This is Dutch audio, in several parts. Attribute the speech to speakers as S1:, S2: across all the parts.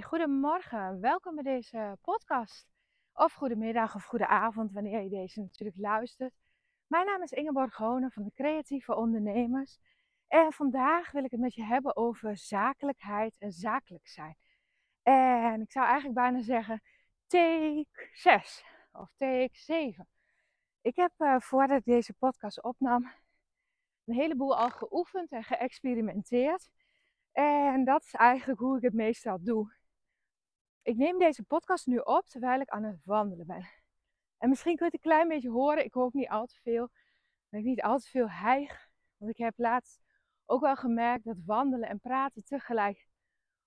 S1: Goedemorgen, welkom bij deze podcast. Of goedemiddag of goede avond, wanneer je deze natuurlijk luistert. Mijn naam is Ingeborg Honen van de Creatieve Ondernemers. En vandaag wil ik het met je hebben over zakelijkheid en zakelijk zijn. En ik zou eigenlijk bijna zeggen take 6 of take 7. Ik heb uh, voordat ik deze podcast opnam een heleboel al geoefend en geëxperimenteerd. En dat is eigenlijk hoe ik het meestal doe. Ik neem deze podcast nu op terwijl ik aan het wandelen ben. En misschien kun je het een klein beetje horen. Ik hoop niet al te veel. Dat ik niet al te veel hijg. Want ik heb laatst ook wel gemerkt dat wandelen en praten tegelijk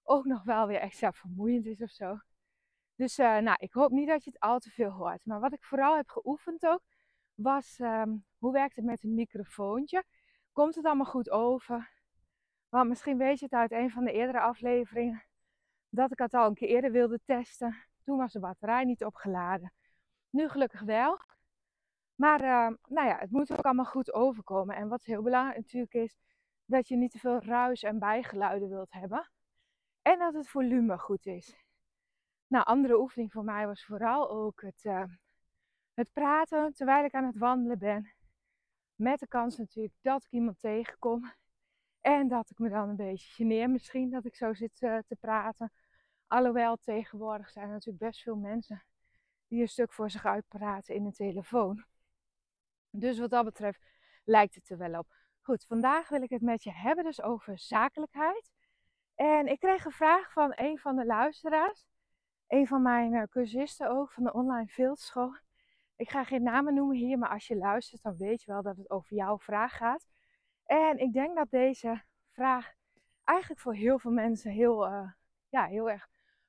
S1: ook nog wel weer extra vermoeiend is of zo. Dus uh, nou, ik hoop niet dat je het al te veel hoort. Maar wat ik vooral heb geoefend ook, was um, hoe werkt het met een microfoontje? Komt het allemaal goed over? Want misschien weet je het uit een van de eerdere afleveringen dat ik het al een keer eerder wilde testen. Toen was de batterij niet opgeladen. Nu gelukkig wel. Maar uh, nou ja, het moet ook allemaal goed overkomen. En wat heel belangrijk natuurlijk is, dat je niet te veel ruis en bijgeluiden wilt hebben. En dat het volume goed is. Nou, andere oefening voor mij was vooral ook het, uh, het praten terwijl ik aan het wandelen ben. Met de kans natuurlijk dat ik iemand tegenkom. En dat ik me dan een beetje geneer misschien dat ik zo zit uh, te praten. Alhoewel tegenwoordig zijn er natuurlijk best veel mensen die een stuk voor zich uitpraten in een telefoon. Dus wat dat betreft lijkt het er wel op. Goed, vandaag wil ik het met je hebben dus over zakelijkheid. En ik kreeg een vraag van een van de luisteraars. Een van mijn uh, cursisten ook van de online fieldschool. Ik ga geen namen noemen hier, maar als je luistert dan weet je wel dat het over jouw vraag gaat. En ik denk dat deze vraag eigenlijk voor heel veel mensen heel, uh, ja, heel erg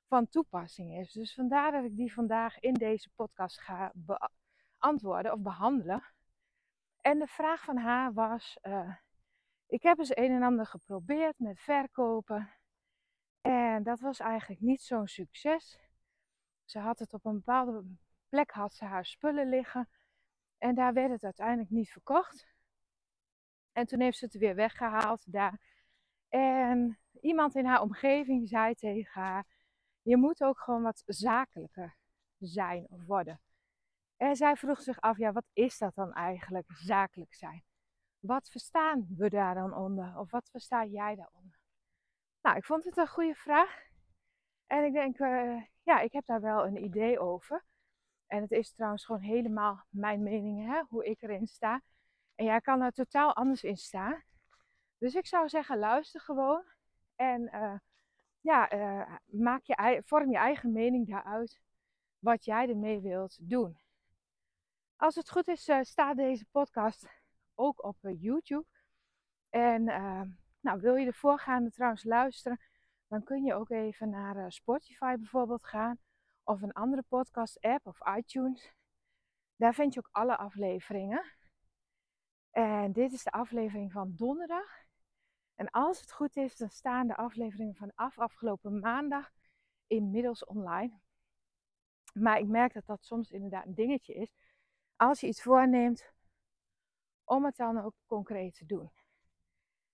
S1: van toepassing is. Dus vandaar dat ik die vandaag in deze podcast ga beantwoorden of behandelen. En de vraag van haar was: uh, Ik heb eens een en ander geprobeerd met verkopen. En dat was eigenlijk niet zo'n succes. Ze had het op een bepaalde plek, had ze haar spullen liggen. En daar werd het uiteindelijk niet verkocht. En toen heeft ze het weer weggehaald daar. En iemand in haar omgeving zei tegen haar: Je moet ook gewoon wat zakelijker zijn of worden. En zij vroeg zich af: Ja, wat is dat dan eigenlijk, zakelijk zijn? Wat verstaan we daar dan onder? Of wat versta jij daaronder? Nou, ik vond het een goede vraag. En ik denk, uh, ja, ik heb daar wel een idee over. En het is trouwens gewoon helemaal mijn mening, hè, hoe ik erin sta. En jij kan er totaal anders in staan. Dus ik zou zeggen, luister gewoon. En uh, ja, uh, maak je, vorm je eigen mening daaruit. Wat jij ermee wilt doen. Als het goed is, uh, staat deze podcast ook op YouTube. En nou, wil je de voorgaande trouwens luisteren, dan kun je ook even naar Spotify bijvoorbeeld gaan. Of een andere podcast app of iTunes. Daar vind je ook alle afleveringen. En dit is de aflevering van donderdag. En als het goed is, dan staan de afleveringen vanaf afgelopen maandag inmiddels online. Maar ik merk dat dat soms inderdaad een dingetje is. Als je iets voorneemt, om het dan ook concreet te doen.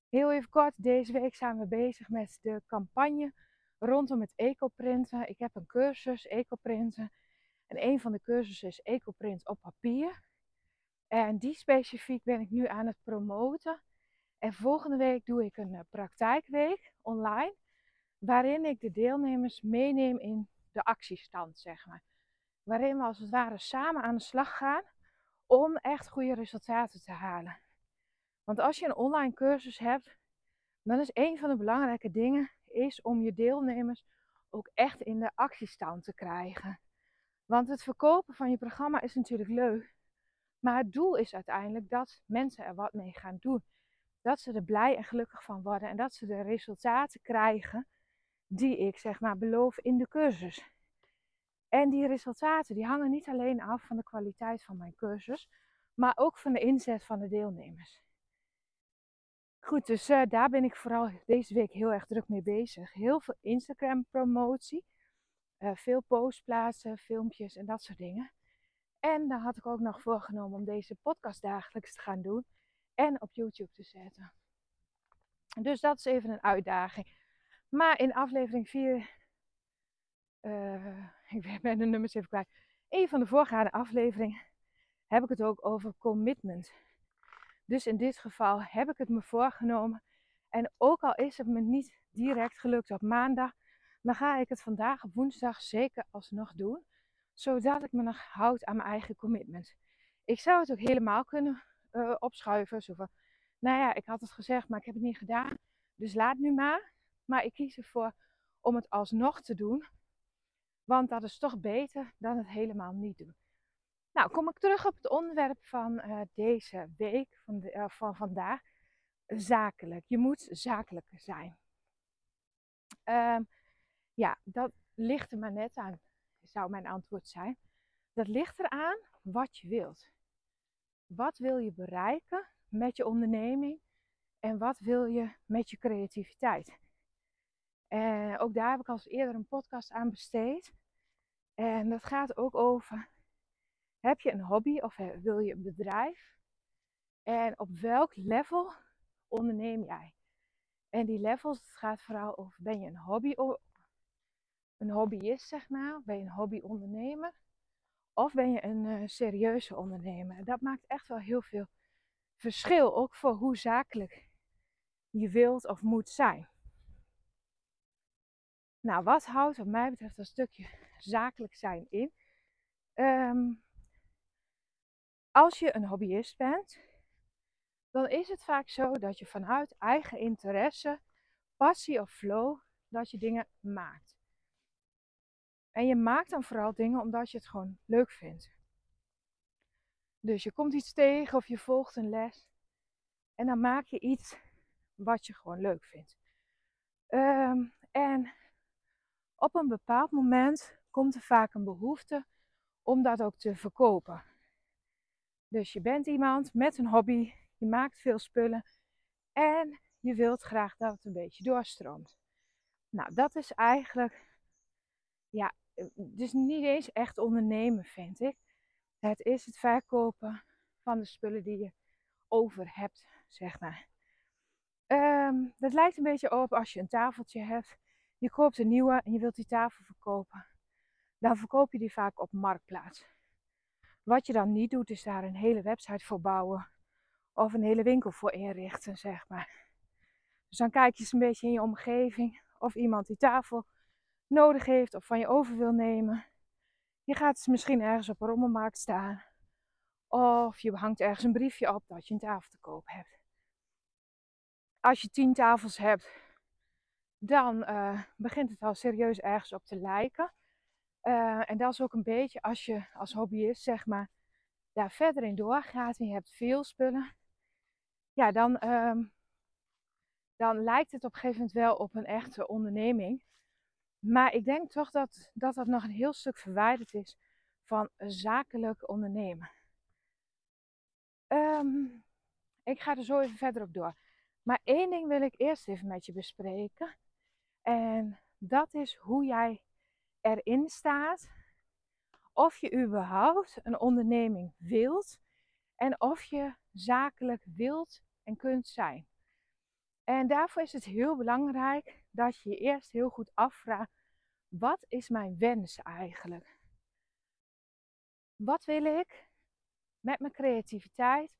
S1: Heel even kort, deze week zijn we bezig met de campagne rondom het ecoprinten. Ik heb een cursus ecoprinten. En een van de cursussen is ecoprint op papier. En die specifiek ben ik nu aan het promoten. En volgende week doe ik een eh, praktijkweek online. Waarin ik de deelnemers meeneem in de actiestand, zeg maar. Waarin we als het ware samen aan de slag gaan om echt goede resultaten te halen. Want als je een online cursus hebt, dan is een van de belangrijke dingen is om je deelnemers ook echt in de actiestand te krijgen. Want het verkopen van je programma is natuurlijk leuk. Maar het doel is uiteindelijk dat mensen er wat mee gaan doen. Dat ze er blij en gelukkig van worden en dat ze de resultaten krijgen die ik zeg maar beloof in de cursus. En die resultaten die hangen niet alleen af van de kwaliteit van mijn cursus, maar ook van de inzet van de deelnemers. Goed, dus uh, daar ben ik vooral deze week heel erg druk mee bezig. Heel veel Instagram promotie, uh, veel posts plaatsen, filmpjes en dat soort dingen. En dan had ik ook nog voorgenomen om deze podcast dagelijks te gaan doen en op YouTube te zetten. Dus dat is even een uitdaging. Maar in aflevering 4 uh, ik ben de nummers even kwijt. Een van de voorgaande afleveringen heb ik het ook over commitment. Dus in dit geval heb ik het me voorgenomen. En ook al is het me niet direct gelukt op maandag, dan ga ik het vandaag op woensdag zeker alsnog doen. Zodat ik me nog houd aan mijn eigen commitment. Ik zou het ook helemaal kunnen uh, opschuiven. Zo van, nou ja, ik had het gezegd, maar ik heb het niet gedaan. Dus laat nu maar. Maar ik kies ervoor om het alsnog te doen. Want dat is toch beter dan het helemaal niet doen. Nou, kom ik terug op het onderwerp van uh, deze week, van, de, uh, van vandaag. Zakelijk. Je moet zakelijker zijn. Um, ja, dat ligt er maar net aan, zou mijn antwoord zijn. Dat ligt eraan wat je wilt. Wat wil je bereiken met je onderneming en wat wil je met je creativiteit? En ook daar heb ik al eerder een podcast aan besteed. En dat gaat ook over: heb je een hobby of wil je een bedrijf? En op welk level onderneem jij? En die levels, het gaat vooral over: ben je een hobby, een hobbyist, zeg maar? Ben je een hobbyondernemer? Of ben je een uh, serieuze ondernemer? Dat maakt echt wel heel veel verschil, ook voor hoe zakelijk je wilt of moet zijn. Nou, wat houdt wat mij betreft een stukje zakelijk zijn in? Um, als je een hobbyist bent, dan is het vaak zo dat je vanuit eigen interesse, passie of flow, dat je dingen maakt. En je maakt dan vooral dingen omdat je het gewoon leuk vindt. Dus je komt iets tegen of je volgt een les. En dan maak je iets wat je gewoon leuk vindt. Um, en op een bepaald moment komt er vaak een behoefte om dat ook te verkopen. Dus je bent iemand met een hobby, je maakt veel spullen en je wilt graag dat het een beetje doorstroomt. Nou, dat is eigenlijk, ja, dus niet eens echt ondernemen, vind ik. Het is het verkopen van de spullen die je over hebt, zeg maar. Um, dat lijkt een beetje op als je een tafeltje hebt. Je koopt een nieuwe en je wilt die tafel verkopen. Dan verkoop je die vaak op marktplaats. Wat je dan niet doet, is daar een hele website voor bouwen. Of een hele winkel voor inrichten, zeg maar. Dus dan kijk je eens een beetje in je omgeving of iemand die tafel nodig heeft of van je over wil nemen. Je gaat misschien ergens op een rommelmarkt staan. Of je hangt ergens een briefje op dat je een tafel te koop hebt. Als je tien tafels hebt, dan uh, begint het al serieus ergens op te lijken. Uh, en dat is ook een beetje als je als hobbyist, zeg maar, daar verder in doorgaat en je hebt veel spullen. Ja, dan, uh, dan lijkt het op een gegeven moment wel op een echte onderneming. Maar ik denk toch dat, dat nog een heel stuk verwijderd is van zakelijk ondernemen. Um, ik ga er zo even verder op door. Maar één ding wil ik eerst even met je bespreken. En dat is hoe jij erin staat. Of je überhaupt een onderneming wilt. En of je zakelijk wilt en kunt zijn. En daarvoor is het heel belangrijk dat je je eerst heel goed afvraagt: wat is mijn wens eigenlijk? Wat wil ik met mijn creativiteit?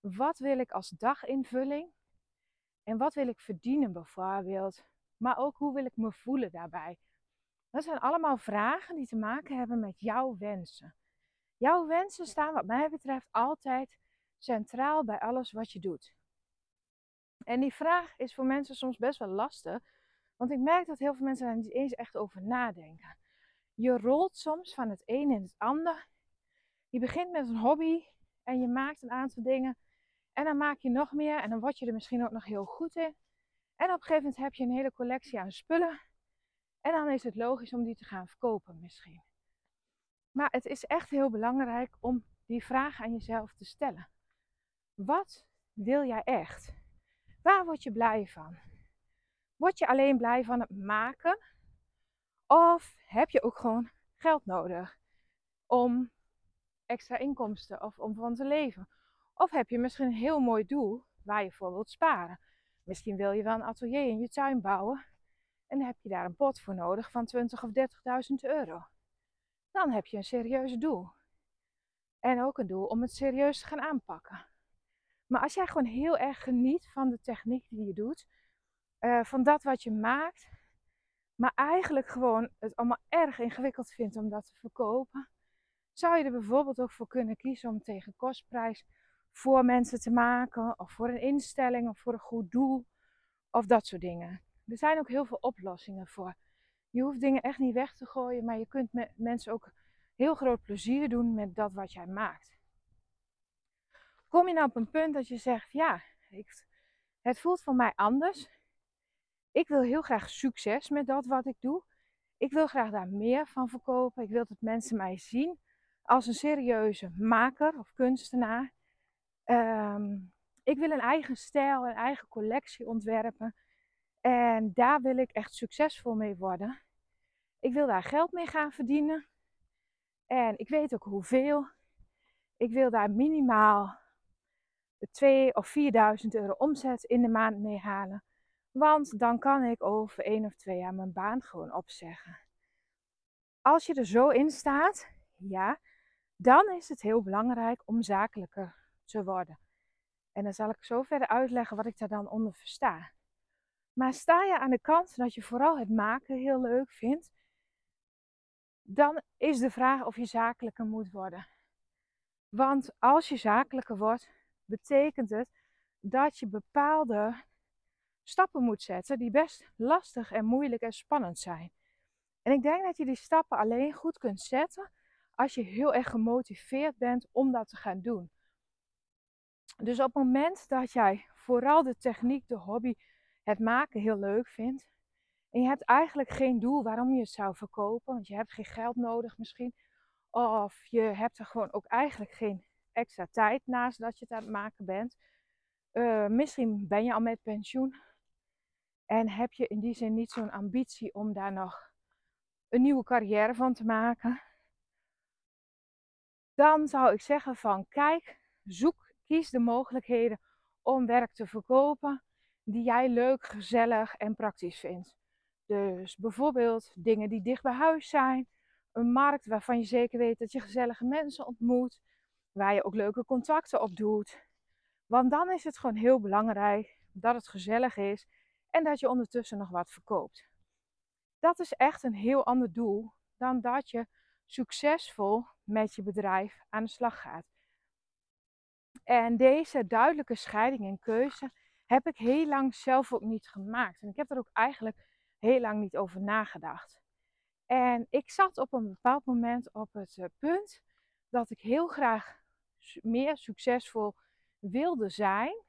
S1: Wat wil ik als daginvulling? En wat wil ik verdienen bijvoorbeeld? Maar ook hoe wil ik me voelen daarbij? Dat zijn allemaal vragen die te maken hebben met jouw wensen. Jouw wensen staan wat mij betreft altijd centraal bij alles wat je doet. En die vraag is voor mensen soms best wel lastig, want ik merk dat heel veel mensen daar niet eens echt over nadenken. Je rolt soms van het een in het ander. Je begint met een hobby en je maakt een aantal dingen. En dan maak je nog meer en dan word je er misschien ook nog heel goed in. En op een gegeven moment heb je een hele collectie aan spullen. En dan is het logisch om die te gaan verkopen misschien. Maar het is echt heel belangrijk om die vraag aan jezelf te stellen. Wat wil jij echt? Waar word je blij van? Word je alleen blij van het maken? Of heb je ook gewoon geld nodig om extra inkomsten of om van te leven? Of heb je misschien een heel mooi doel waar je voor wilt sparen? Misschien wil je wel een atelier in je tuin bouwen En heb je daar een pot voor nodig van 20 of 30.000 euro. Dan heb je een serieus doel. En ook een doel om het serieus te gaan aanpakken. Maar als jij gewoon heel erg geniet van de techniek die je doet, uh, van dat wat je maakt, maar eigenlijk gewoon het allemaal erg ingewikkeld vindt om dat te verkopen, zou je er bijvoorbeeld ook voor kunnen kiezen om tegen kostprijs voor mensen te maken, of voor een instelling, of voor een goed doel, of dat soort dingen. Er zijn ook heel veel oplossingen voor. Je hoeft dingen echt niet weg te gooien, maar je kunt mensen ook heel groot plezier doen met dat wat jij maakt. Kom je nou op een punt dat je zegt, ja, ik, het voelt voor mij anders. Ik wil heel graag succes met dat wat ik doe. Ik wil graag daar meer van verkopen. Ik wil dat mensen mij zien als een serieuze maker of kunstenaar. Ehm, ik wil een eigen stijl, een eigen collectie ontwerpen. En daar wil ik echt succesvol mee worden. Ik wil daar geld mee gaan verdienen. En ik weet ook hoeveel. Ik wil daar minimaal 2 of 4000 euro omzet in de maand mee halen. Want dan kan ik over één of twee jaar mijn baan gewoon opzeggen. Als je er zo in staat, ja, dan is het heel belangrijk om zakelijker te worden. En dan zal ik zo verder uitleggen wat ik daar dan onder versta. Maar sta je aan de kant dat je vooral het maken heel leuk vindt, dan is de vraag of je zakelijker moet worden. Want als je zakelijker wordt, betekent het dat je bepaalde stappen moet zetten die best lastig en moeilijk en spannend zijn. En ik denk dat je die stappen alleen goed kunt zetten als je heel erg gemotiveerd bent om dat te gaan doen. Dus op het moment dat jij vooral de techniek, de hobby, het maken heel leuk vindt. En je hebt eigenlijk geen doel waarom je het zou verkopen. Want je hebt geen geld nodig misschien. Of je hebt er gewoon ook eigenlijk geen extra tijd naast dat je het aan het maken bent. Uh, misschien ben je al met pensioen. En heb je in die zin niet zo'n ambitie om daar nog een nieuwe carrière van te maken. Dan zou ik zeggen van kijk, zoek, kies de mogelijkheden om werk te verkopen die jij leuk, gezellig en praktisch vindt. Dus bijvoorbeeld dingen die dicht bij huis zijn, een markt waarvan je zeker weet dat je gezellige mensen ontmoet, waar je ook leuke contacten op doet. Want dan is het gewoon heel belangrijk dat het gezellig is en dat je ondertussen nog wat verkoopt. Dat is echt een heel ander doel dan dat je succesvol met je bedrijf aan de slag gaat. En deze duidelijke scheiding en keuze heb ik heel lang zelf ook niet gemaakt. En ik heb er ook eigenlijk heel lang niet over nagedacht. En ik zat op een bepaald moment op het eh, punt dat ik heel graag meer succesvol wilde zijn.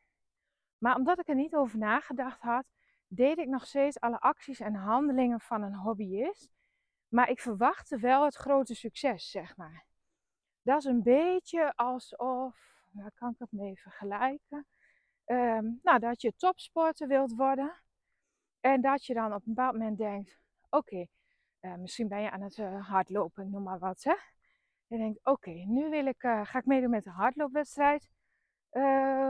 S1: Maar omdat ik er niet over nagedacht had, deed ik nog steeds alle acties en handelingen van een hobbyist. Maar ik verwachtte wel het grote succes, zeg maar. Dat is een beetje alsof, waar kan ik het mee vergelijken? Ehm, nou, dat je topsporter wilt worden. En dat je dan op een bepaald moment denkt: oké, eh, misschien ben je aan het uh, hardlopen, noem maar wat. Hè? Je denkt: oké, nu wil ik, uh, ga ik meedoen met een hardloopwedstrijd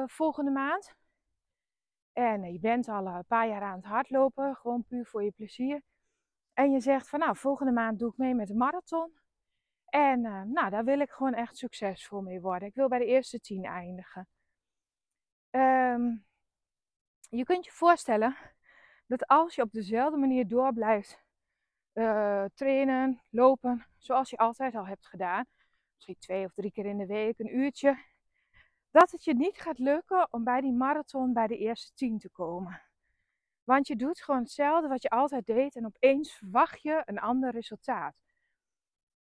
S1: volgende maand. En je bent al een paar jaar aan het hardlopen, gewoon puur voor je plezier. En je zegt van nou, volgende maand doe ik mee met een marathon. En nou, daar wil ik gewoon echt succesvol mee worden. Ik wil bij de eerste tien eindigen. Um, je kunt je voorstellen dat als je op dezelfde manier door blijft trainen, lopen, zoals je altijd al hebt gedaan, misschien twee of drie keer in de week, een uurtje, dat het je niet gaat lukken om bij die marathon bij de eerste tien te komen. Want je doet gewoon hetzelfde wat je altijd deed en opeens verwacht je een ander resultaat.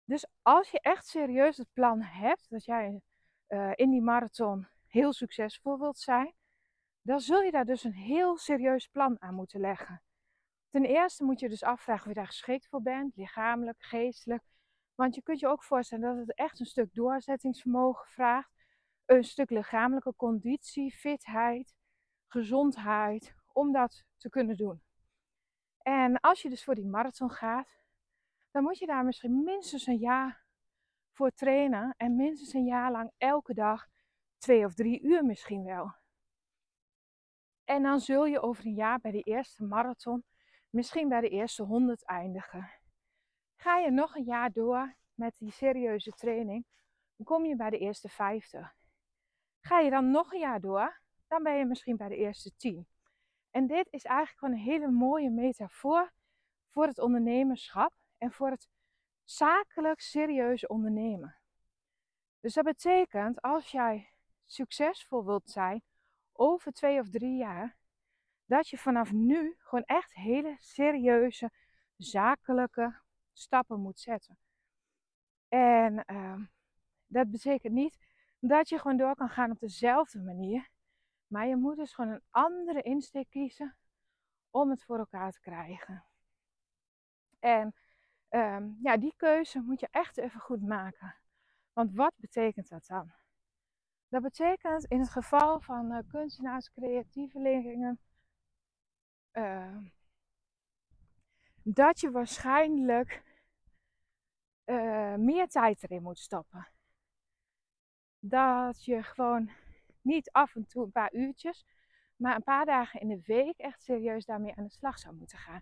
S1: Dus als je echt serieus het plan hebt dat jij uh, in die marathon heel succesvol wilt zijn, dan zul je daar dus een heel serieus plan aan moeten leggen. Ten eerste moet je dus afvragen of je daar geschikt voor bent, lichamelijk, geestelijk. Want je kunt je ook voorstellen dat het echt een stuk doorzettingsvermogen vraagt, een stuk lichamelijke conditie, fitheid, gezondheid, om dat te kunnen doen. En als je dus voor die marathon gaat, dan moet je daar misschien minstens een jaar voor trainen en minstens een jaar lang elke dag twee of drie uur misschien wel. En dan zul je over een jaar bij de eerste marathon misschien bij de eerste 100 eindigen. Ga je nog een jaar door met die serieuze training, dan kom je bij de eerste 50. Ga je dan nog een jaar door, dan ben je misschien bij de eerste 10. En dit is eigenlijk gewoon een hele mooie metafoor voor het ondernemerschap en voor het zakelijk serieus ondernemen. Dus dat betekent als jij succesvol wilt zijn over twee of drie jaar, dat je vanaf nu gewoon echt hele serieuze zakelijke stappen moet zetten. En uh, dat betekent niet dat je gewoon door kan gaan op dezelfde manier. Maar je moet dus gewoon een andere insteek kiezen om het voor elkaar te krijgen. En um, ja, die keuze moet je echt even goed maken. Want wat betekent dat dan? Dat betekent in het geval van uh, kunstenaars, creatievelingen, uh, dat je waarschijnlijk uh, meer tijd erin moet stoppen. Dat je gewoon niet af en toe een paar uurtjes, maar een paar dagen in de week echt serieus daarmee aan de slag zou moeten gaan.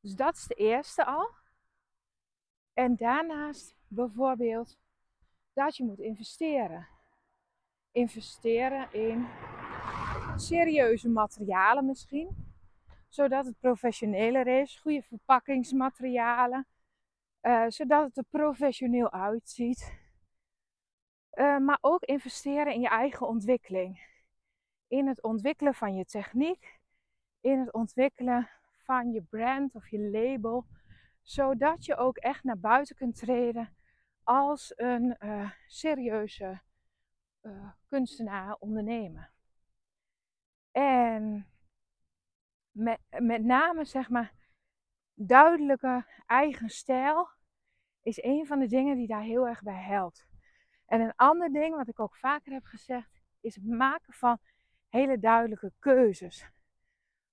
S1: Dus dat is de eerste al. En daarnaast bijvoorbeeld dat je moet investeren. Investeren in serieuze materialen misschien, zodat het professioneler is, goede verpakkingsmaterialen, uh, zodat het er professioneel uitziet. Uh, maar ook investeren in je eigen ontwikkeling. In het ontwikkelen van je techniek, in het ontwikkelen van je brand of je label, zodat je ook echt naar buiten kunt treden als een uh, serieuze uh, kunstenaar, ondernemer. En met, met name zeg maar duidelijke eigen stijl is een van de dingen die daar heel erg bij helpt. En een ander ding wat ik ook vaker heb gezegd is het maken van hele duidelijke keuzes.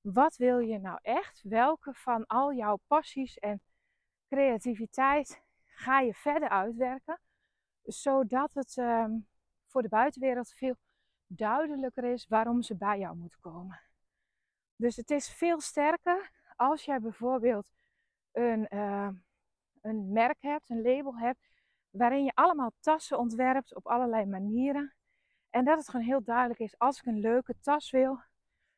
S1: Wat wil je nou echt? Welke van al jouw passies en creativiteit ga je verder uitwerken, zodat het um, voor de buitenwereld veel duidelijker is waarom ze bij jou moeten komen. Dus het is veel sterker als jij bijvoorbeeld een, uh, een merk hebt, een label hebt, waarin je allemaal tassen ontwerpt op allerlei manieren. En dat het gewoon heel duidelijk is, als ik een leuke tas wil,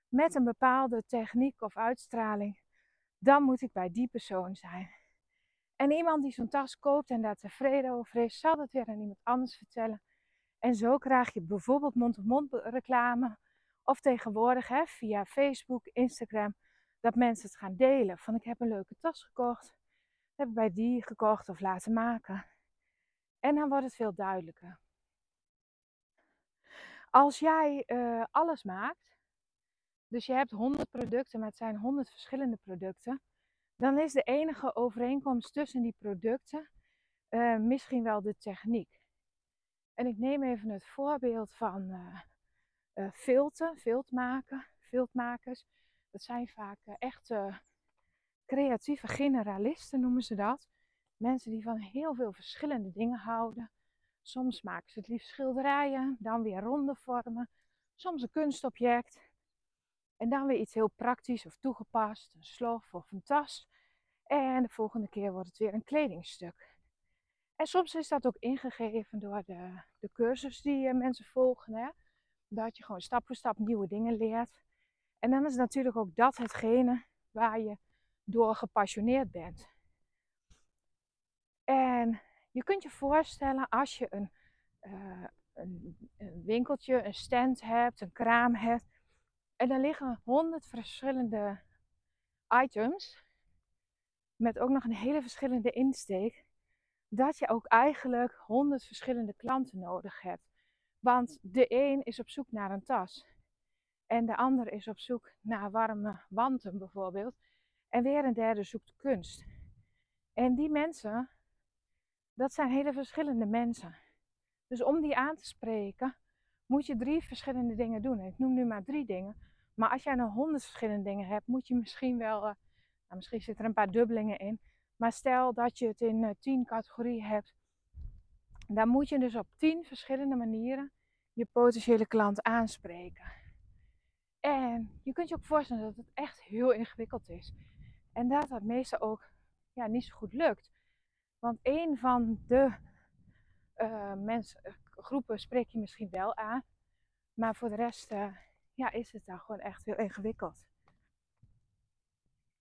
S1: met een bepaalde techniek of uitstraling, dan moet ik bij die persoon zijn. En iemand die zo'n tas koopt en daar tevreden over is, zal het weer aan iemand anders vertellen. En zo krijg je bijvoorbeeld mond-op-mond reclame. Of tegenwoordig hè, via Facebook, Instagram, dat mensen het gaan delen. Van ik heb een leuke tas gekocht, heb ik bij die gekocht of laten maken. En dan wordt het veel duidelijker. Als jij uh, alles maakt, dus je hebt 100 producten, maar het zijn 100 verschillende producten, dan is de enige overeenkomst tussen die producten uh, misschien wel de techniek. En ik neem even het voorbeeld van uh, uh, filten, filtmaken, filtmakers. Dat zijn vaak echte creatieve generalisten noemen ze dat. Mensen die van heel veel verschillende dingen houden. Soms maken ze het liefst schilderijen, dan weer ronde vormen, soms een kunstobject. En dan weer iets heel praktisch of toegepast, een slof of een tas. En de volgende keer wordt het weer een kledingstuk. En soms is dat ook ingegeven door de, de cursus die uh, mensen volgen. Hè? Dat je gewoon stap voor stap nieuwe dingen leert. En dan is natuurlijk ook dat hetgene waar je door gepassioneerd bent. En je kunt je voorstellen als je een, uh, een, een, winkeltje, een stand hebt, een kraam hebt. En er liggen honderd verschillende items. Met ook nog een hele verschillende insteek. Dat je ook eigenlijk honderd verschillende klanten nodig hebt. Want de een is op zoek naar een tas. En de ander is op zoek naar warme wanten bijvoorbeeld. En weer een derde zoekt kunst. En die mensen, dat zijn hele verschillende mensen. Dus om die aan te spreken, moet je drie verschillende dingen doen. Ik noem nu maar drie dingen. Maar als jij nou honderd verschillende dingen hebt, moet je misschien wel, uh, nou, misschien zitten er een paar dubbelingen in. Maar stel dat je het in uh, tien categorieën hebt, dan moet je dus op tien verschillende manieren je potentiële klant aanspreken. En je kunt je ook voorstellen dat het echt heel ingewikkeld is. En dat dat meestal ook ja, niet zo goed lukt. Want een van de uh, mensen, groepen spreek je misschien wel aan. Maar voor de rest uh, ja, is het dan gewoon echt heel ingewikkeld.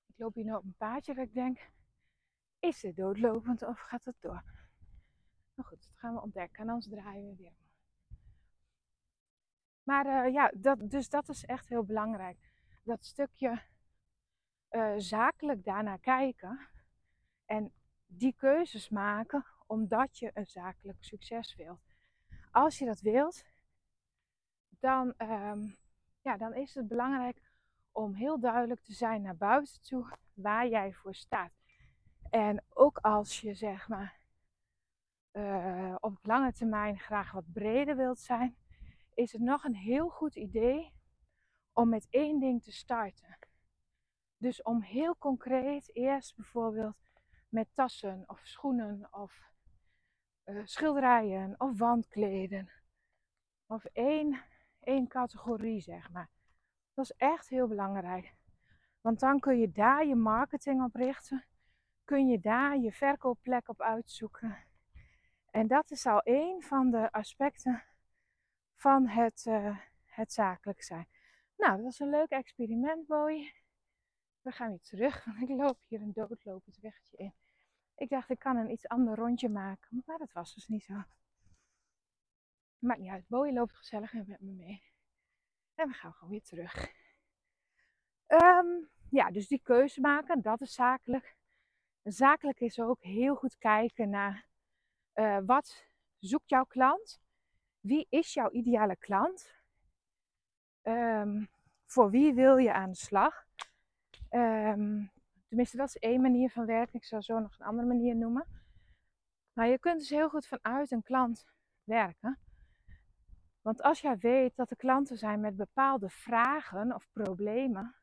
S1: Ik loop hier nu op een paadje dat ik denk, is dit doodlopend of gaat het door? Nou goed, dat gaan we ontdekken en anders draaien we weer Maar ja, dat, dus dat is echt heel belangrijk. Dat stukje zakelijk daarnaar kijken en die keuzes maken omdat je een zakelijk succes wilt. Als je dat wilt, dan, um, ja, dan is het belangrijk om heel duidelijk te zijn naar buiten toe waar jij voor staat. En ook als je zeg maar uh, op lange termijn graag wat breder wilt zijn, is het nog een heel goed idee om met één ding te starten. Dus om heel concreet eerst bijvoorbeeld met tassen of schoenen of uh, schilderijen of wandkleden of één, één categorie zeg maar. Dat is echt heel belangrijk. Want dan kun je daar je marketing op richten. Kun je daar je verkoopplek op uitzoeken. En dat is al één van de aspecten van het, uh, het zakelijk zijn. Nou, dat was een leuk experiment, Boy. We gaan weer terug, want ik loop hier een doodlopend wegje in. Ik dacht, ik kan een iets ander rondje maken, maar dat was dus niet zo. Maakt niet uit, Boy loopt gezellig met me mee. En we gaan gewoon weer terug. Um, ja, dus die keuze maken, dat is zakelijk. Zakelijk is ook heel goed kijken naar uh, wat zoekt jouw klant? Wie is jouw ideale klant? Um, voor wie wil je aan de slag? Um, tenminste, dat is één manier van werken. Ik zal zo nog een andere manier noemen. Maar je kunt dus heel goed vanuit een klant werken. Want als jij weet dat er klanten zijn met bepaalde vragen of problemen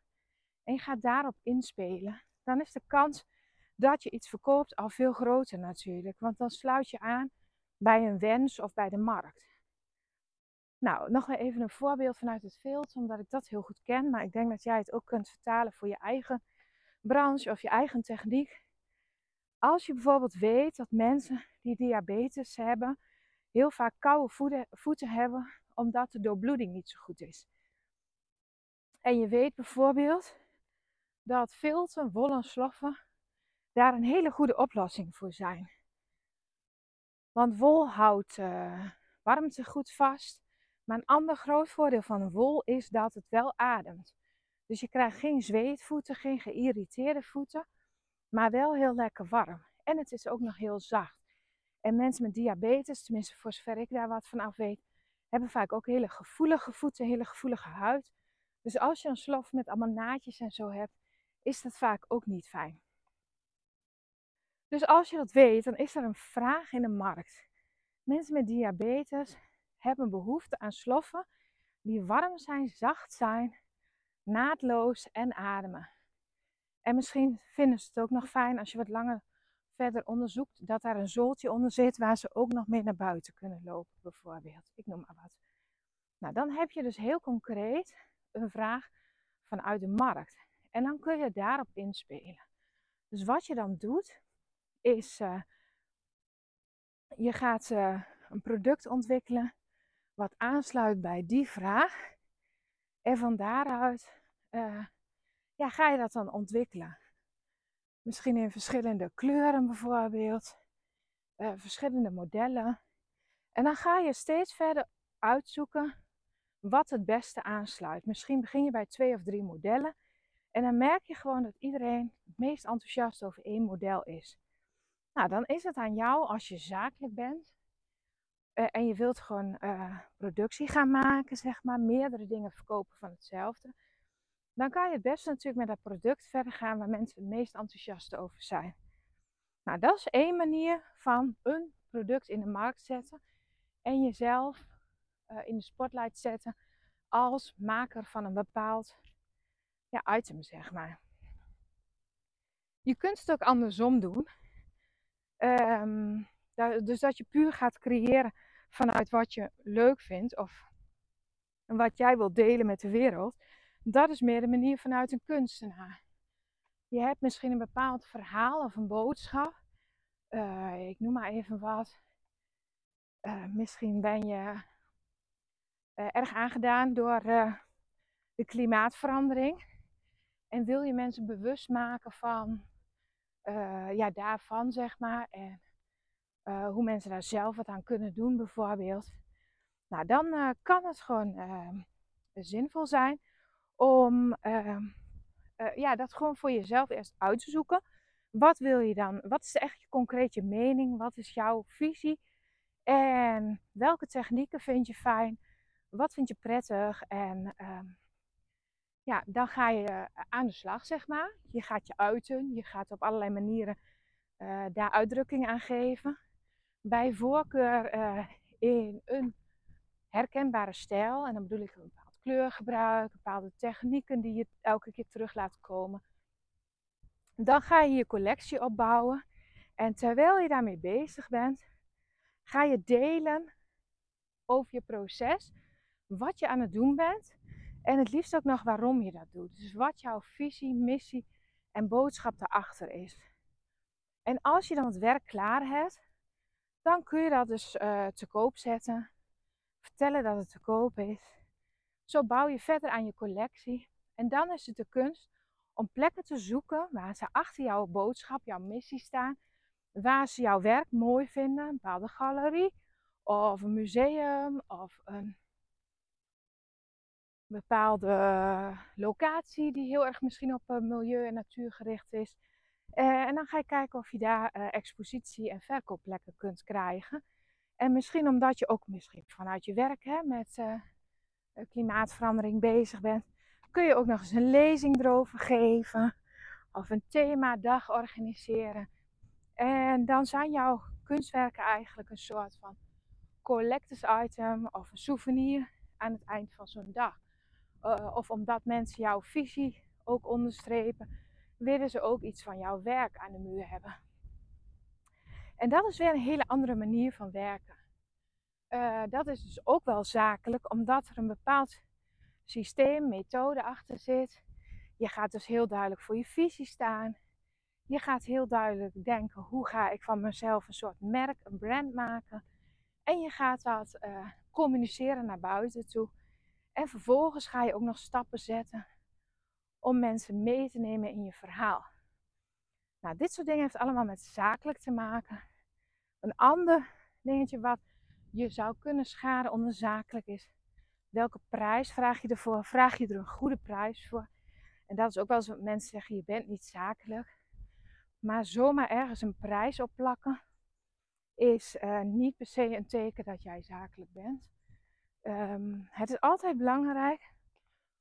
S1: en je gaat daarop inspelen, dan is de kans dat je iets verkoopt al veel groter natuurlijk. Want dan sluit je aan bij een wens of bij de markt. Nou, nog even een voorbeeld vanuit het veld, omdat ik dat heel goed ken. Maar ik denk dat jij het ook kunt vertalen voor je eigen branche of je eigen techniek. Als je bijvoorbeeld weet dat mensen die diabetes hebben, heel vaak koude voeten, hebben, omdat de doorbloeding niet zo goed is. En je weet bijvoorbeeld dat filten, wollen sloffen daar een hele goede oplossing voor zijn. Want wol houdt uh, warmte goed vast. Maar een ander groot voordeel van wol is dat het wel ademt. Dus je krijgt geen zweetvoeten, geen geïrriteerde voeten, maar wel heel lekker warm. En het is ook nog heel zacht. En mensen met diabetes, tenminste voor zover ik daar wat van af weet, hebben vaak ook hele gevoelige voeten, hele gevoelige huid. Dus als je een slof met allemaal naadjes en zo hebt, is dat vaak ook niet fijn. Dus als je dat weet, dan is er een vraag in de markt. Mensen met diabetes hebben behoefte aan sloffen die warm zijn, zacht zijn, naadloos en ademen. En misschien vinden ze het ook nog fijn als je wat langer verder onderzoekt dat daar een zooltje onder zit waar ze ook nog mee naar buiten kunnen lopen, bijvoorbeeld. Ik noem maar wat. Nou, dan heb je dus heel concreet een vraag vanuit de markt. En dan kun je daarop inspelen. Dus wat je dan doet, is uh, je gaat uh, een product ontwikkelen wat aansluit bij die vraag. En van daaruit uh, ja, ga je dat dan ontwikkelen. Misschien in verschillende kleuren bijvoorbeeld, verschillende modellen. En dan ga je steeds verder uitzoeken wat het beste aansluit. Misschien begin je bij twee of drie modellen. En dan merk je gewoon dat iedereen het meest enthousiast over één model is. Nou, dan is het aan jou als je zakelijk bent en je wilt gewoon uh, productie gaan maken, zeg maar, meerdere dingen verkopen van hetzelfde. Dan kan je het best natuurlijk met dat product verder gaan waar mensen het meest enthousiast over zijn. Nou, dat is één manier van een product in de markt zetten en jezelf uh, in de spotlight zetten als maker van een bepaald ja, item, zeg maar. Je kunt het ook andersom doen. Um, dus dat je puur gaat creëren vanuit wat je leuk vindt of wat jij wilt delen met de wereld. Dat is meer de manier vanuit een kunstenaar. Je hebt misschien een bepaald verhaal of een boodschap. Uh, ik noem maar even wat. Uh, misschien ben je uh, erg aangedaan door de klimaatverandering. En wil je mensen bewust maken van ja, daarvan, zeg maar. En hoe mensen daar zelf wat aan kunnen doen, bijvoorbeeld. Nou, dan kan het gewoon zinvol zijn om uh, ja, dat gewoon voor jezelf eerst uit te zoeken. Wat wil je dan? Wat is echt je concreet mening? Wat is jouw visie? En welke technieken vind je fijn? Wat vind je prettig? En uh, ja, dan ga je aan de slag, zeg maar. Je gaat je uiten. Je gaat op allerlei manieren daar uitdrukking aan geven. Bij voorkeur uh, in een herkenbare stijl. En dan bedoel ik een kleurgebruik, bepaalde technieken die je elke keer terug laat komen. Dan ga je je collectie opbouwen. En terwijl je daarmee bezig bent, ga je delen over je proces, wat je aan het doen bent en het liefst ook nog waarom je dat doet. Dus wat jouw visie, missie en boodschap daarachter is. En als je dan het werk klaar hebt, dan kun je dat dus uh, te koop zetten. Vertellen dat het te koop is. Zo bouw je verder aan je collectie. En dan is het de kunst om plekken te zoeken waar ze achter jouw boodschap, jouw missie staan. Waar ze jouw werk mooi vinden. Een bepaalde galerie of een museum of een bepaalde locatie die heel erg misschien op eh, milieu en natuur gericht is. Eh, en dan ga je kijken of je daar uh, expositie- en verkoopplekken kunt krijgen. En misschien omdat je ook misschien vanuit je werk hè, met eh, klimaatverandering bezig bent, kun je ook nog eens een lezing erover geven of een themadag organiseren. En dan zijn jouw kunstwerken eigenlijk een soort van collectors item of een souvenir aan het eind van zo'n dag. Of omdat mensen jouw visie ook onderstrepen, willen ze ook iets van jouw werk aan de muur hebben. En dat is weer een hele andere manier van werken. Uh, dat is dus ook wel zakelijk, omdat er een bepaald systeem, methode achter zit. Je gaat dus heel duidelijk voor je visie staan. Je gaat heel duidelijk denken, hoe ga ik van mezelf een soort merk, een brand maken. En je gaat dat uh, communiceren naar buiten toe. En vervolgens ga je ook nog stappen zetten om mensen mee te nemen in je verhaal. Nou, dit soort dingen heeft allemaal met zakelijk te maken. Een ander dingetje wat je zou kunnen scharen onder zakelijk is. Welke prijs vraag je ervoor? Vraag je er een goede prijs voor? En dat is ook wel eens wat mensen zeggen, je bent niet zakelijk. Maar zomaar ergens een prijs op plakken is uh, niet per se een teken dat jij zakelijk bent. Um, het is altijd belangrijk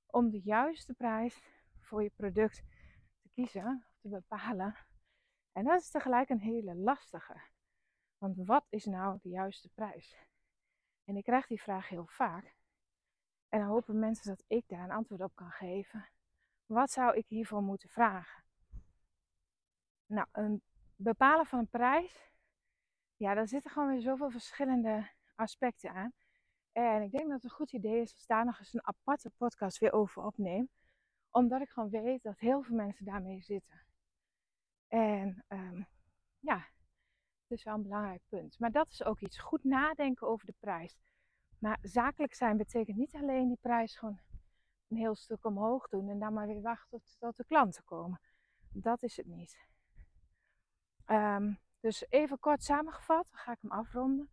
S1: om de juiste prijs voor je product te kiezen, te bepalen. En dat is tegelijk een hele lastige. Want wat is nou de juiste prijs? En ik krijg die vraag heel vaak. En dan hopen mensen dat ik daar een antwoord op kan geven. Wat zou ik hiervoor moeten vragen? Nou, een bepalen van een prijs. Ja, daar zitten gewoon weer zoveel verschillende aspecten aan. En ik denk dat het een goed idee is als daar nog eens een aparte podcast weer over opneem. Omdat ik gewoon weet dat heel veel mensen daarmee zitten. En um, ja, is wel een belangrijk punt. Maar dat is ook iets. Goed nadenken over de prijs. Maar zakelijk zijn betekent niet alleen die prijs gewoon een heel stuk omhoog doen en dan maar weer wachten tot, de klanten komen. Dat is het niet. Um, dus even kort samengevat, dan ga ik hem afronden.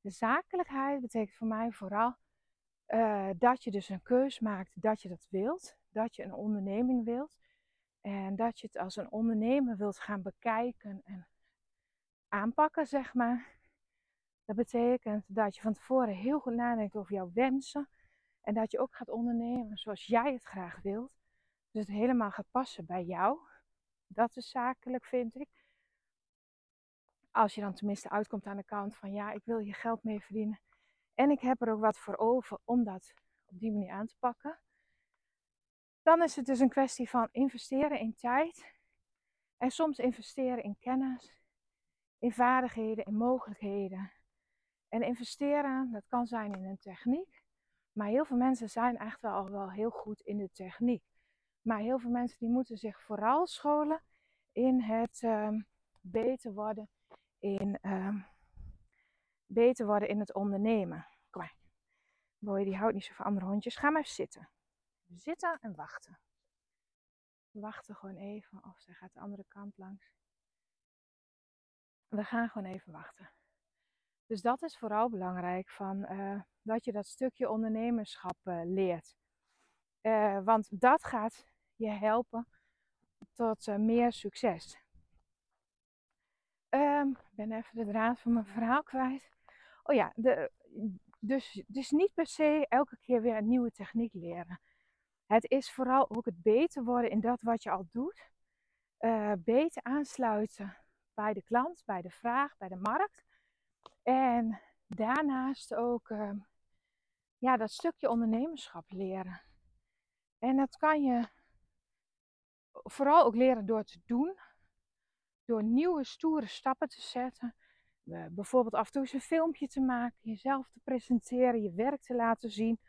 S1: De zakelijkheid betekent voor mij vooral uh, dat je dus een keus maakt dat je dat wilt. Dat je een onderneming wilt. En dat je het als een ondernemer wilt gaan bekijken en aanpakken, zeg maar. Dat betekent dat je van tevoren heel goed nadenkt over jouw wensen. En dat je ook gaat ondernemen zoals jij het graag wilt. Dus het helemaal gaat passen bij jou. Dat is zakelijk, vind ik. Als je dan tenminste uitkomt aan de kant van ja, ik wil je geld mee verdienen. En ik heb er ook wat voor over om dat op die manier aan te pakken. Dan is het dus een kwestie van investeren in tijd. En soms investeren in kennis in vaardigheden, in mogelijkheden. En investeren, dat kan zijn in een techniek. Maar heel veel mensen zijn echt wel al wel heel goed in de techniek. Maar heel veel mensen die moeten zich vooral scholen in het ehm, beter worden in ehm, beter worden in het ondernemen. Kom maar. Boy, die houdt niet zo van andere hondjes. Ga maar even zitten. Zitten en wachten. Wachten gewoon even. Of zij gaat de andere kant langs. We gaan gewoon even wachten. Dus dat is vooral belangrijk, van, uh, dat je dat stukje ondernemerschap uh, leert. Uh, want dat gaat je helpen tot meer succes. Um, ik ben even de draad van mijn verhaal kwijt. Oh ja, de, dus, dus niet per se elke keer weer een nieuwe techniek leren. Het is vooral ook het beter worden in dat wat je al doet. Uh, beter aansluiten bij de klant, bij de vraag, bij de markt. En daarnaast ook uh, ja, dat stukje ondernemerschap leren. En dat kan je vooral ook leren door te doen. Door nieuwe stoere stappen te zetten. Uh, bijvoorbeeld af en toe eens een filmpje te maken, jezelf te presenteren, je werk te laten zien,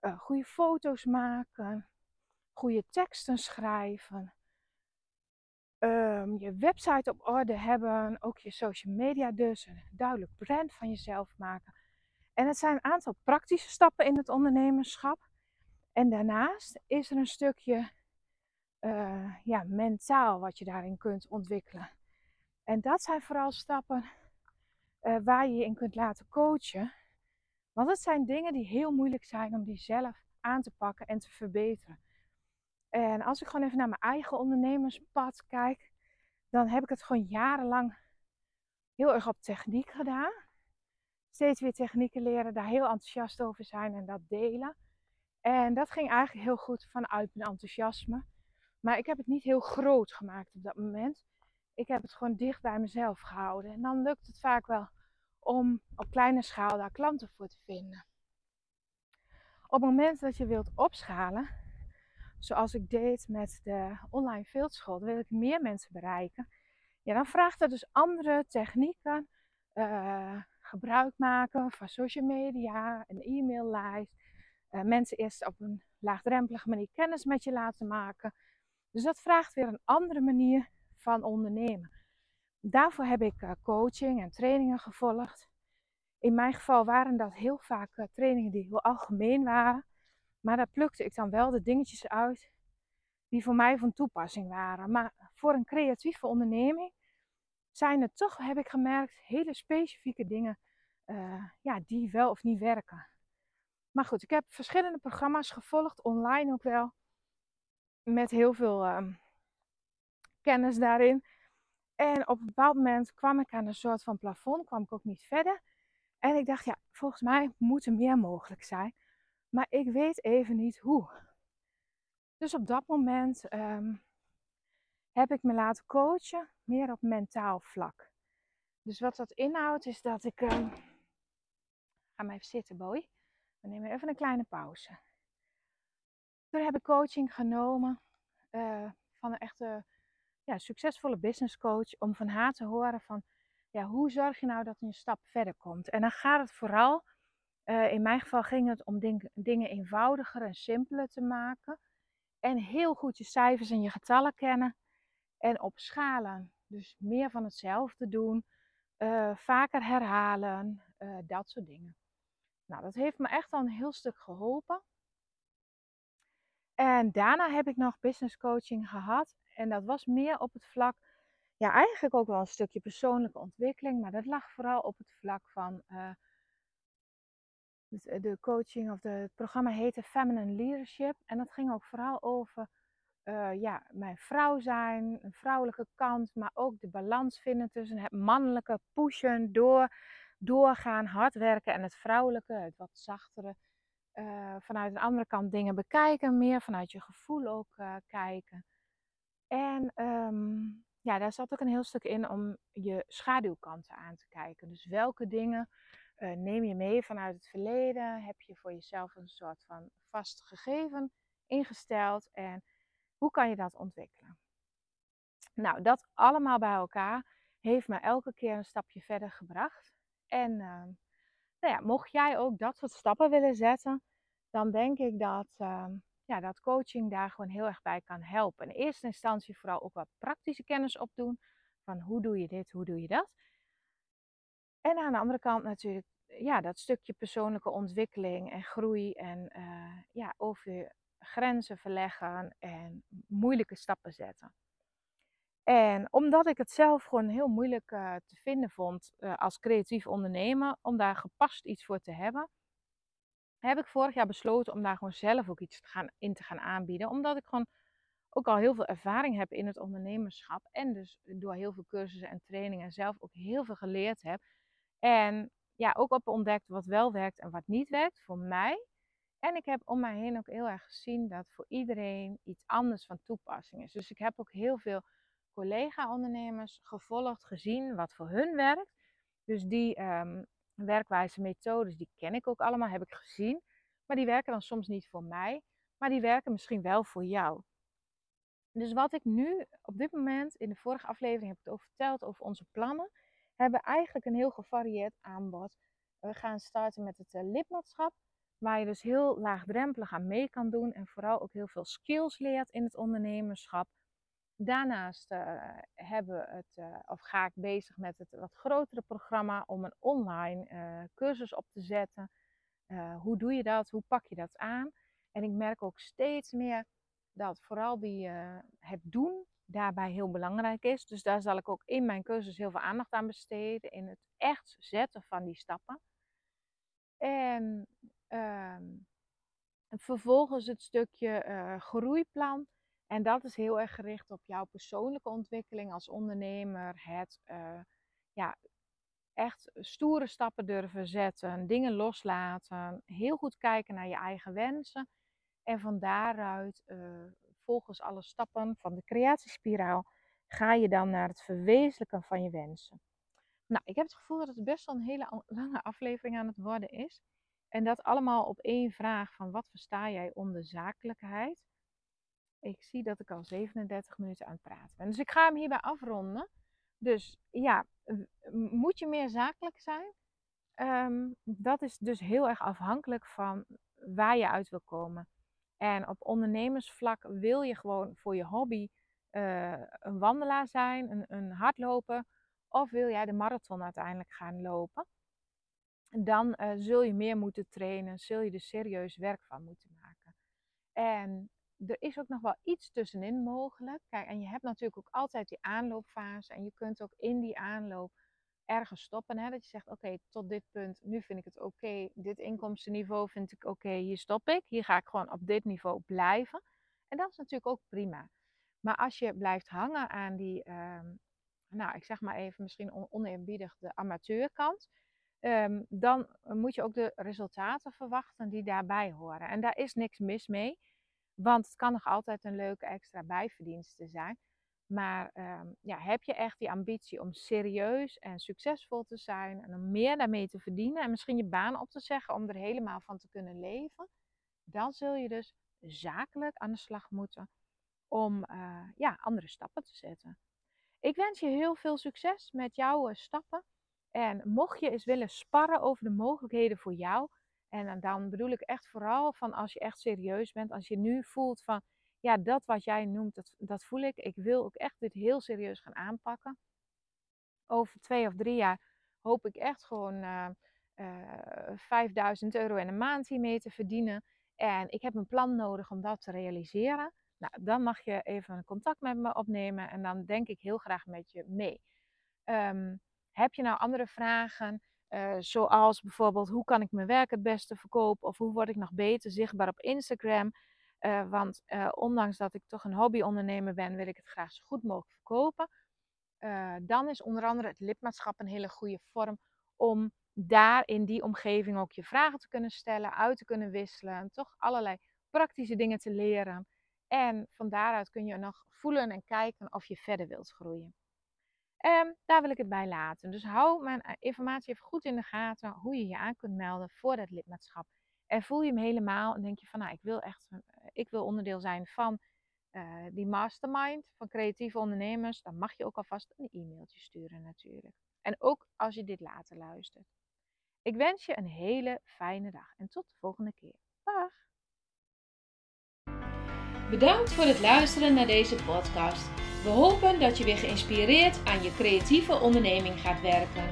S1: uh, goede foto's maken, goede teksten schrijven, um, je website op orde hebben, ook je social media dus, een duidelijk brand van jezelf maken. En het zijn een aantal praktische stappen in het ondernemerschap. En daarnaast is er een stukje uh, ja, mentaal wat je daarin kunt ontwikkelen. En dat zijn vooral stappen uh, waar je je in kunt laten coachen. Want het zijn dingen die heel moeilijk zijn om die zelf aan te pakken en te verbeteren. En als ik gewoon even naar mijn eigen ondernemerspad kijk, dan heb ik het gewoon jarenlang heel erg op techniek gedaan. Steeds weer technieken leren, daar heel enthousiast over zijn en dat delen. En dat ging eigenlijk heel goed vanuit mijn enthousiasme. Maar ik heb het niet heel groot gemaakt op dat moment. Ik heb het gewoon dicht bij mezelf gehouden. En dan lukt het vaak wel om op kleine schaal daar klanten voor te vinden. Op het moment dat je wilt opschalen, zoals ik deed met de online fieldschool, wil ik meer mensen bereiken. Ja, dan vraagt het dus andere technieken. Uh, gebruik maken van social media, een e-maillijst. Uh, mensen eerst op een laagdrempelige manier kennis met je laten maken. Dus dat vraagt weer een andere manier van ondernemen. Daarvoor heb ik uh, coaching en trainingen gevolgd. In mijn geval waren dat heel vaak trainingen die heel algemeen waren. Maar daar plukte ik dan wel de dingetjes uit die voor mij van toepassing waren. Maar voor een creatieve onderneming zijn er toch, heb ik gemerkt, hele specifieke dingen uh, ja, die wel of niet werken. Maar goed, ik heb verschillende programma's gevolgd, online ook wel, met heel veel uh, kennis daarin. En op een bepaald moment kwam ik aan een soort van plafond, kwam ik ook niet verder. En ik dacht, ja, volgens mij moet er meer mogelijk zijn. Maar ik weet even niet hoe. Dus op dat moment um, heb ik me laten coachen, meer op mentaal vlak. Dus wat dat inhoudt is dat ik. Um, ga maar even zitten, boy. We nemen even een kleine pauze. Toen heb ik coaching genomen uh, van een echte ja, succesvolle business coach. Om van haar te horen van ja, hoe zorg je nou dat je een stap verder komt. En dan gaat het vooral uh, in mijn geval ging het om ding, dingen eenvoudiger en simpeler te maken. En heel goed je cijfers en je getallen kennen. En op schalen. Dus meer van hetzelfde doen. Uh, vaker herhalen. Uh, dat soort dingen. Nou, dat heeft me echt al een heel stuk geholpen. En daarna heb ik nog business coaching gehad. En dat was meer op het vlak, ja, eigenlijk ook wel een stukje persoonlijke ontwikkeling. Maar dat lag vooral op het vlak van uh, de coaching of het programma heette Feminine Leadership. En dat ging ook vooral over uh, ja, mijn vrouw zijn, een vrouwelijke kant, maar ook de balans vinden tussen het mannelijke pushen, door, doorgaan, hard werken en het vrouwelijke, het wat zachtere. Vanuit een andere kant dingen bekijken, meer vanuit je gevoel ook kijken. En um, ja, daar zat ook een heel stuk in om je schaduwkanten aan te kijken. Dus welke dingen uh, neem je mee vanuit het verleden? Heb je voor jezelf een soort van vast gegeven ingesteld? En hoe kan je dat ontwikkelen? Nou, dat allemaal bij elkaar heeft me elke keer een stapje verder gebracht. En uh, nou ja, mocht jij ook dat soort stappen willen zetten, dan denk ik dat uh, ja, dat coaching daar gewoon heel erg bij kan helpen. In eerste instantie vooral ook wat praktische kennis opdoen. Van hoe doe je dit, hoe doe je dat. En aan de andere kant natuurlijk ja, dat stukje persoonlijke ontwikkeling en groei. En uh, ja, over je grenzen verleggen en moeilijke stappen zetten. En omdat ik het zelf gewoon heel moeilijk uh, te vinden vond uh, als creatief ondernemer, om daar gepast iets voor te hebben, heb ik vorig jaar besloten om daar gewoon zelf ook iets te gaan, in te gaan aanbieden. Omdat ik gewoon ook al heel veel ervaring heb in het ondernemerschap. En dus door heel veel cursussen en trainingen zelf ook heel veel geleerd heb. En ja, ook op ontdekt wat wel werkt en wat niet werkt voor mij. En ik heb om mij heen ook heel erg gezien dat voor iedereen iets anders van toepassing is. Dus ik heb ook heel veel collega-ondernemers gevolgd, gezien wat voor hun werkt. Dus die um, werkwijze methodes, die ken ik ook allemaal, heb ik gezien. Maar die werken dan soms niet voor mij, maar die werken misschien wel voor jou. Dus wat ik nu op dit moment, in de vorige aflevering heb ik het over verteld over onze plannen, hebben eigenlijk een heel gevarieerd aanbod. We gaan starten met het uh, lidmaatschap, waar je dus heel laagdrempelig aan mee kan doen en vooral ook heel veel skills leert in het ondernemerschap. Daarnaast uh, hebben het, uh, of ga ik bezig met het wat grotere programma om een online uh, cursus op te zetten. hoe doe je dat? Hoe pak je dat aan? En ik merk ook steeds meer dat vooral die, het doen daarbij heel belangrijk is. Dus daar zal ik ook in mijn cursus heel veel aandacht aan besteden. In het echt zetten van die stappen. En ehm, vervolgens het stukje groeiplan en dat is heel erg gericht op jouw persoonlijke ontwikkeling als ondernemer. Het uh, ja, echt stoere stappen durven zetten, dingen loslaten, heel goed kijken naar je eigen wensen. En van daaruit, uh, volgens alle stappen van de creatiespiraal, ga je dan naar het verwezenlijken van je wensen. Nou, ik heb het gevoel dat het best wel een hele lange aflevering aan het worden is. En dat allemaal op één vraag van wat versta jij onder zakelijkheid? Ik zie dat ik al 37 minuten aan het praten ben. Dus ik ga hem hierbij afronden. Dus ja, moet je meer zakelijk zijn? Um, dat is dus heel erg afhankelijk van waar je uit wil komen. En op ondernemersvlak wil je gewoon voor je hobby uh, een wandelaar zijn, een, een hardloper. Of wil jij de marathon uiteindelijk gaan lopen? Dan uh, zul je meer moeten trainen, zul je er serieus werk van moeten maken. En er is ook nog wel iets tussenin mogelijk. Kijk, en je hebt natuurlijk ook altijd die aanloopfase. En je kunt ook in die aanloop ergens stoppen. Hè? Dat je zegt, oké, tot dit punt, nu vind ik het oké. dit inkomstenniveau vind ik oké, hier stop ik. Hier ga ik gewoon op dit niveau blijven. En dat is natuurlijk ook prima. Maar als je blijft hangen aan die, ehm, nou, ik zeg maar even misschien oneerbiedig de amateurkant. Um, dan moet je ook de resultaten verwachten die daarbij horen. En daar is niks mis mee. Want het kan nog altijd een leuke extra bijverdienste zijn. Maar um, ja, heb je echt die ambitie om serieus en succesvol te zijn en om meer daarmee te verdienen en misschien je baan op te zeggen om er helemaal van te kunnen leven, dan zul je dus zakelijk aan de slag moeten om uh, ja, andere stappen te zetten. Ik wens je heel veel succes met jouw stappen. En mocht je eens willen sparren over de mogelijkheden voor jou, en dan bedoel ik echt vooral van als je echt serieus bent, als je nu voelt van, ja, dat wat jij noemt, dat, dat voel ik. Ik wil ook echt dit heel serieus gaan aanpakken. Over twee of drie jaar hoop ik echt gewoon uh, uh, 5000 euro in een maand hiermee te verdienen. En ik heb een plan nodig om dat te realiseren. Nou, dan mag je even contact met me opnemen en dan denk ik heel graag met je mee. Um, heb je nou andere vragen? Uh, zoals bijvoorbeeld hoe kan ik mijn werk het beste verkopen of hoe word ik nog beter zichtbaar op Instagram. Uh, want uh, ondanks dat ik toch een hobbyondernemer ben, wil ik het graag zo goed mogelijk verkopen. dan is onder andere het lidmaatschap een hele goede vorm om daar in die omgeving ook je vragen te kunnen stellen, uit te kunnen wisselen, toch allerlei praktische dingen te leren. En van daaruit kun je nog voelen en kijken of je verder wilt groeien. Um, daar wil ik het bij laten. Dus hou mijn eh, informatie even goed in de gaten hoe je je aan kunt melden voor het lidmaatschap. En voel je hem helemaal en denk je van nou, ik wil echt eh, ik wil onderdeel zijn van uh, die mastermind van creatieve ondernemers. Dan mag je ook alvast een e-mailtje sturen natuurlijk. En ook als je dit later luistert. Ik wens je een hele fijne dag en tot de volgende keer. Dag! Bedankt voor het luisteren naar deze podcast. We hopen dat je weer geïnspireerd aan je creatieve onderneming gaat werken.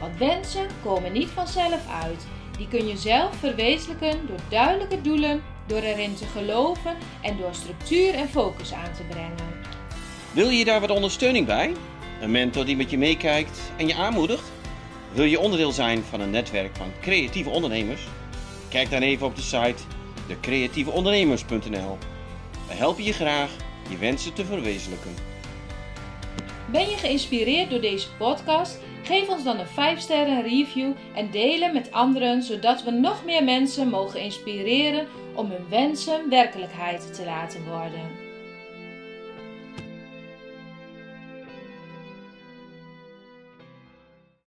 S1: Want wensen komen niet vanzelf uit. Die kun je zelf verwezenlijken door duidelijke doelen, door erin te geloven en door structuur en focus aan te brengen.
S2: Wil je daar wat ondersteuning bij? Een mentor die met je meekijkt en je aanmoedigt? Wil je onderdeel zijn van een netwerk van creatieve ondernemers? Kijk dan even op de site decreatieveondernemers.nl. We helpen je graag je wensen te verwezenlijken.
S1: Ben je geïnspireerd door deze podcast? Geef ons dan een 5 sterren review en deel hem met anderen, zodat we nog meer mensen mogen inspireren om hun wensen werkelijkheid te laten worden.